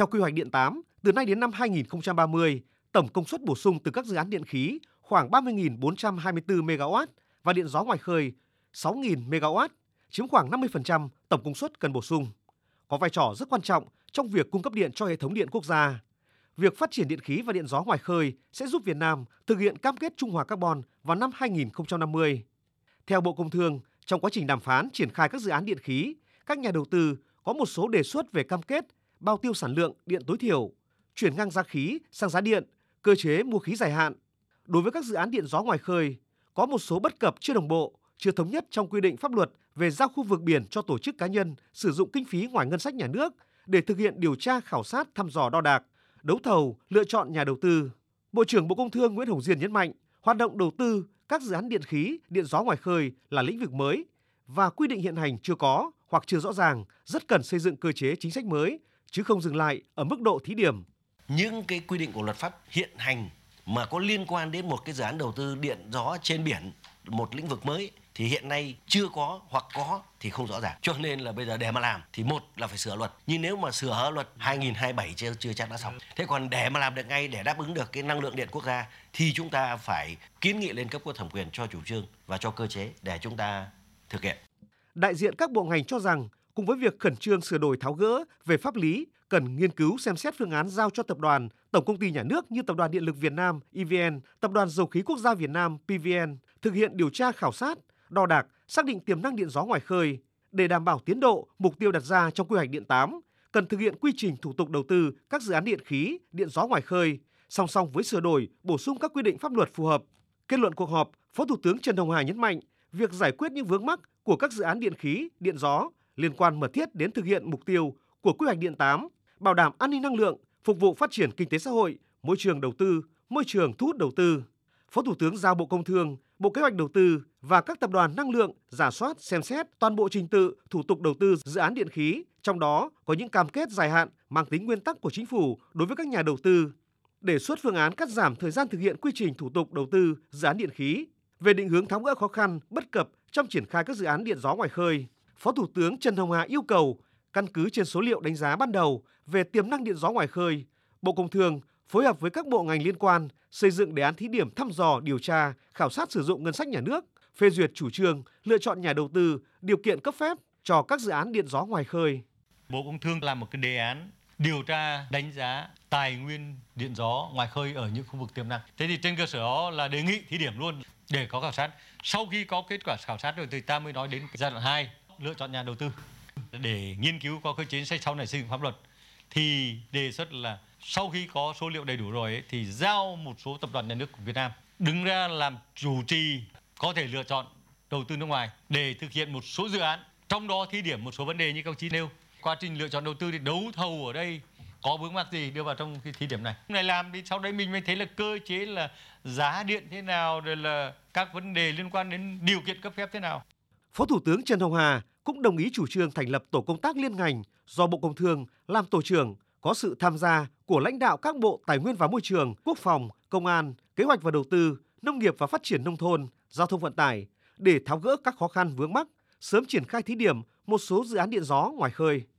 Theo quy hoạch điện 8, từ nay đến năm 2030, tổng công suất bổ sung từ các dự án điện khí khoảng 30.424 MW và điện gió ngoài khơi 6.000 MW, chiếm khoảng 50% tổng công suất cần bổ sung. Có vai trò rất quan trọng trong việc cung cấp điện cho hệ thống điện quốc gia. Việc phát triển điện khí và điện gió ngoài khơi sẽ giúp Việt Nam thực hiện cam kết trung hòa carbon vào năm 2050. Theo Bộ Công Thương, trong quá trình đàm phán triển khai các dự án điện khí, các nhà đầu tư có một số đề xuất về cam kết bao tiêu sản lượng điện tối thiểu, chuyển ngang giá khí sang giá điện, cơ chế mua khí dài hạn. Đối với các dự án điện gió ngoài khơi, có một số bất cập chưa đồng bộ, chưa thống nhất trong quy định pháp luật về giao khu vực biển cho tổ chức cá nhân sử dụng kinh phí ngoài ngân sách nhà nước để thực hiện điều tra khảo sát thăm dò đo đạc, đấu thầu, lựa chọn nhà đầu tư. Bộ trưởng Bộ Công Thương Nguyễn Hồng Diên nhấn mạnh, hoạt động đầu tư các dự án điện khí, điện gió ngoài khơi là lĩnh vực mới và quy định hiện hành chưa có hoặc chưa rõ ràng, rất cần xây dựng cơ chế chính sách mới chứ không dừng lại ở mức độ thí điểm. Những cái quy định của luật pháp hiện hành mà có liên quan đến một cái dự án đầu tư điện gió trên biển, một lĩnh vực mới thì hiện nay chưa có hoặc có thì không rõ ràng. Cho nên là bây giờ để mà làm thì một là phải sửa luật. Nhưng nếu mà sửa luật 2027 chưa chưa chắc đã xong. Thế còn để mà làm được ngay để đáp ứng được cái năng lượng điện quốc gia thì chúng ta phải kiến nghị lên cấp có thẩm quyền cho chủ trương và cho cơ chế để chúng ta thực hiện. Đại diện các bộ ngành cho rằng cùng với việc khẩn trương sửa đổi tháo gỡ về pháp lý, cần nghiên cứu xem xét phương án giao cho tập đoàn, tổng công ty nhà nước như Tập đoàn Điện lực Việt Nam EVN, Tập đoàn Dầu khí Quốc gia Việt Nam PVN thực hiện điều tra khảo sát, đo đạc, xác định tiềm năng điện gió ngoài khơi để đảm bảo tiến độ, mục tiêu đặt ra trong quy hoạch điện 8, cần thực hiện quy trình thủ tục đầu tư các dự án điện khí, điện gió ngoài khơi, song song với sửa đổi, bổ sung các quy định pháp luật phù hợp. Kết luận cuộc họp, Phó Thủ tướng Trần Hồng Hà nhấn mạnh, việc giải quyết những vướng mắc của các dự án điện khí, điện gió liên quan mật thiết đến thực hiện mục tiêu của quy hoạch điện 8, bảo đảm an ninh năng lượng, phục vụ phát triển kinh tế xã hội, môi trường đầu tư, môi trường thu hút đầu tư. Phó Thủ tướng giao Bộ Công Thương, Bộ Kế hoạch Đầu tư và các tập đoàn năng lượng giả soát xem xét toàn bộ trình tự, thủ tục đầu tư dự án điện khí, trong đó có những cam kết dài hạn mang tính nguyên tắc của chính phủ đối với các nhà đầu tư, đề xuất phương án cắt giảm thời gian thực hiện quy trình thủ tục đầu tư dự án điện khí, về định hướng tháo gỡ khó khăn, bất cập trong triển khai các dự án điện gió ngoài khơi. Phó Thủ tướng Trần Hồng Hà yêu cầu căn cứ trên số liệu đánh giá ban đầu về tiềm năng điện gió ngoài khơi, Bộ Công Thương phối hợp với các bộ ngành liên quan xây dựng đề án thí điểm thăm dò, điều tra, khảo sát sử dụng ngân sách nhà nước, phê duyệt chủ trương, lựa chọn nhà đầu tư, điều kiện cấp phép cho các dự án điện gió ngoài khơi. Bộ Công Thương làm một cái đề án điều tra đánh giá tài nguyên điện gió ngoài khơi ở những khu vực tiềm năng. Thế thì trên cơ sở đó là đề nghị thí điểm luôn để có khảo sát. Sau khi có kết quả khảo sát rồi thì ta mới nói đến giai đoạn 2 lựa chọn nhà đầu tư để nghiên cứu có cơ chế sách sau này xây dựng pháp luật thì đề xuất là sau khi có số liệu đầy đủ rồi ấy, thì giao một số tập đoàn nhà nước của Việt Nam đứng ra làm chủ trì có thể lựa chọn đầu tư nước ngoài để thực hiện một số dự án. Trong đó thí điểm một số vấn đề như các chí nêu quá trình lựa chọn đầu tư thì đấu thầu ở đây có vướng mắc gì đưa vào trong cái thí điểm này. Này làm thì sau đấy mình mới thấy là cơ chế là giá điện thế nào rồi là các vấn đề liên quan đến điều kiện cấp phép thế nào. Phó Thủ tướng Trần Hồng Hà cũng đồng ý chủ trương thành lập tổ công tác liên ngành do Bộ Công Thương làm tổ trưởng, có sự tham gia của lãnh đạo các bộ Tài nguyên và Môi trường, Quốc phòng, Công an, Kế hoạch và Đầu tư, Nông nghiệp và Phát triển Nông thôn, Giao thông Vận tải để tháo gỡ các khó khăn vướng mắc, sớm triển khai thí điểm một số dự án điện gió ngoài khơi.